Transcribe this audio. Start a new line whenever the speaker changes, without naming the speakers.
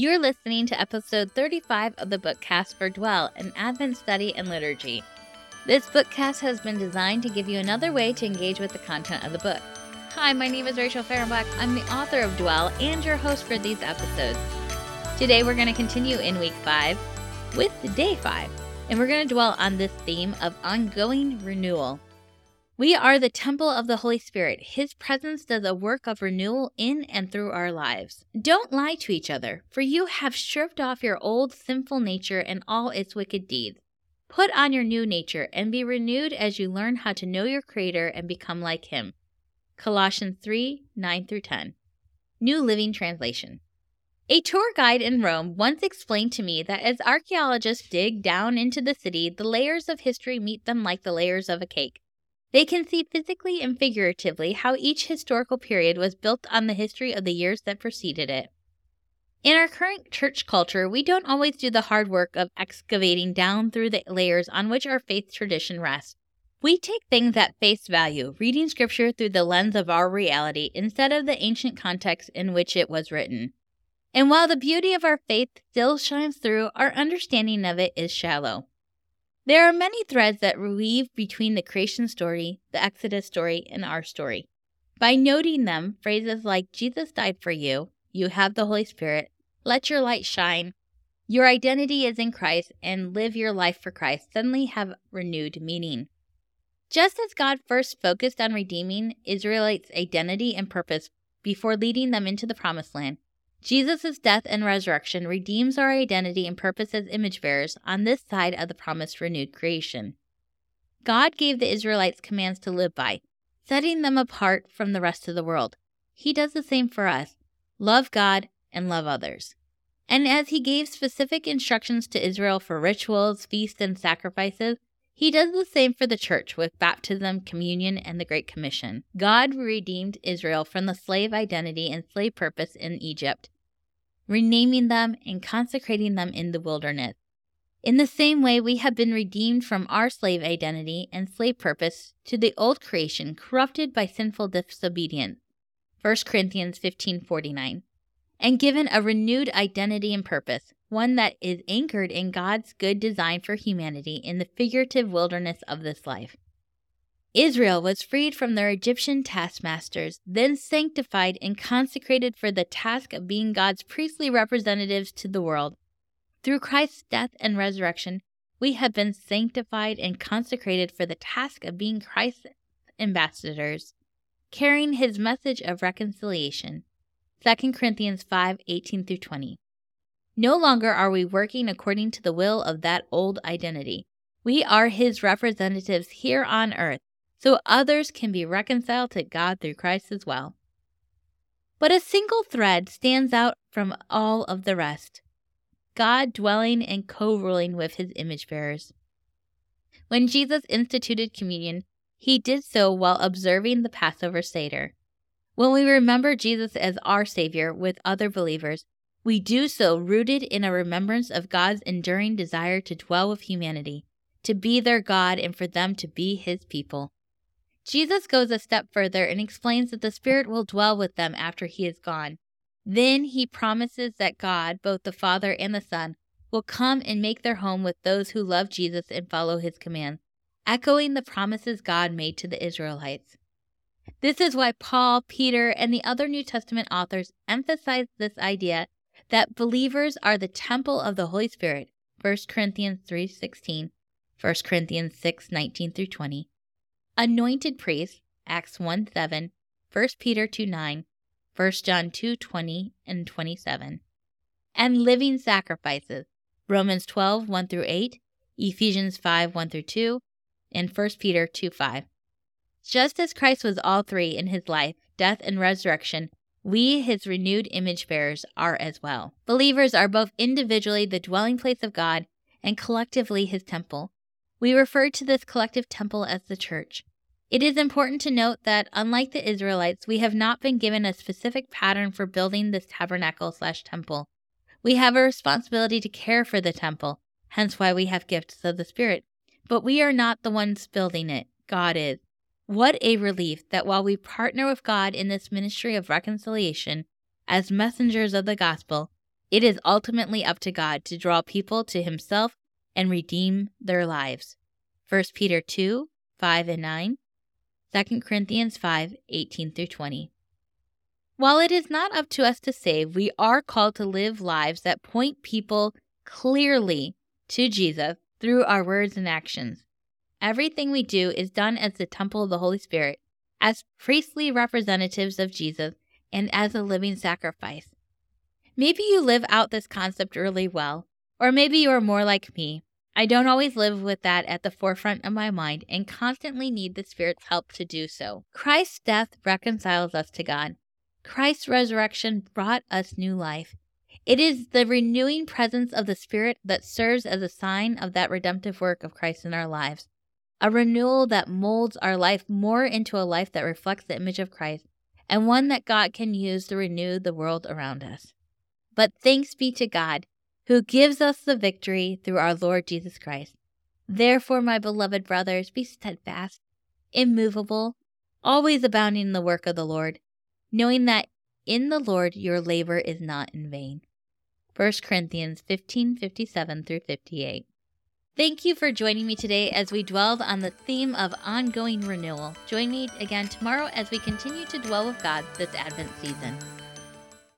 You're listening to episode 35 of the Bookcast for Dwell, an Advent study and liturgy. This bookcast has been designed to give you another way to engage with the content of the book. Hi, my name is Rachel Fahrenbach. I'm the author of Dwell and your host for these episodes. Today we're going to continue in week 5 with day 5, and we're going to dwell on this theme of ongoing renewal. We are the temple of the Holy Spirit. His presence does a work of renewal in and through our lives. Don't lie to each other, for you have stripped off your old sinful nature and all its wicked deeds. Put on your new nature and be renewed as you learn how to know your Creator and become like Him. Colossians 3 9 through 10. New Living Translation. A tour guide in Rome once explained to me that as archaeologists dig down into the city, the layers of history meet them like the layers of a cake. They can see physically and figuratively how each historical period was built on the history of the years that preceded it. In our current church culture, we don't always do the hard work of excavating down through the layers on which our faith tradition rests. We take things at face value, reading scripture through the lens of our reality instead of the ancient context in which it was written. And while the beauty of our faith still shines through, our understanding of it is shallow. There are many threads that weave between the creation story, the Exodus story, and our story. By noting them, phrases like Jesus died for you, you have the Holy Spirit, let your light shine, your identity is in Christ, and live your life for Christ suddenly have renewed meaning. Just as God first focused on redeeming Israelites' identity and purpose before leading them into the promised land, Jesus' death and resurrection redeems our identity and purpose as image bearers on this side of the promised renewed creation. God gave the Israelites commands to live by, setting them apart from the rest of the world. He does the same for us love God and love others. And as he gave specific instructions to Israel for rituals, feasts, and sacrifices, he does the same for the church with baptism, communion, and the Great Commission. God redeemed Israel from the slave identity and slave purpose in Egypt, renaming them and consecrating them in the wilderness. In the same way, we have been redeemed from our slave identity and slave purpose to the old creation corrupted by sinful disobedience. 1 Corinthians 15:49 and given a renewed identity and purpose, one that is anchored in God's good design for humanity in the figurative wilderness of this life. Israel was freed from their Egyptian taskmasters, then sanctified and consecrated for the task of being God's priestly representatives to the world. Through Christ's death and resurrection, we have been sanctified and consecrated for the task of being Christ's ambassadors, carrying his message of reconciliation. 2 Corinthians 5 18 through 20. No longer are we working according to the will of that old identity. We are his representatives here on earth, so others can be reconciled to God through Christ as well. But a single thread stands out from all of the rest God dwelling and co ruling with his image bearers. When Jesus instituted communion, he did so while observing the Passover Seder. When we remember Jesus as our Savior with other believers, we do so rooted in a remembrance of God's enduring desire to dwell with humanity, to be their God, and for them to be His people. Jesus goes a step further and explains that the Spirit will dwell with them after He is gone. Then He promises that God, both the Father and the Son, will come and make their home with those who love Jesus and follow His commands, echoing the promises God made to the Israelites. This is why Paul, Peter, and the other New Testament authors emphasize this idea that believers are the temple of the Holy Spirit. 1 Corinthians 3:16, 1 Corinthians 6:19 through 20. Anointed priests, Acts 1:7, 1 Peter 2:9, 1 John 2:20 and 27. And living sacrifices, Romans 12:1 through 8, Ephesians 5:1 through 2, and 1 Peter 2:5. Just as Christ was all three in his life, death, and resurrection, we, his renewed image bearers, are as well. Believers are both individually the dwelling place of God and collectively his temple. We refer to this collective temple as the church. It is important to note that, unlike the Israelites, we have not been given a specific pattern for building this tabernacle slash temple. We have a responsibility to care for the temple, hence why we have gifts of the Spirit. But we are not the ones building it, God is. What a relief that while we partner with God in this ministry of reconciliation as messengers of the gospel, It is ultimately up to God to draw people to himself and redeem their lives. 1 Peter 2 5 and 9, 2 Corinthians 5 18 through 20. While it is not up to us to save, we are called to live lives that point people clearly to Jesus through our words and actions. Everything we do is done as the temple of the Holy Spirit, as priestly representatives of Jesus, and as a living sacrifice. Maybe you live out this concept really well, or maybe you are more like me. I don't always live with that at the forefront of my mind and constantly need the Spirit's help to do so. Christ's death reconciles us to God. Christ's resurrection brought us new life. It is the renewing presence of the Spirit that serves as a sign of that redemptive work of Christ in our lives. A renewal that molds our life more into a life that reflects the image of Christ and one that God can use to renew the world around us. But thanks be to God, who gives us the victory through our Lord Jesus Christ. Therefore, my beloved brothers, be steadfast, immovable, always abounding in the work of the Lord knowing that in the Lord your labor is not in vain. 1 Corinthians 15 57 through 58. Thank you for joining me today as we dwelled on the theme of ongoing renewal. Join me again tomorrow as we continue to dwell with God this Advent season.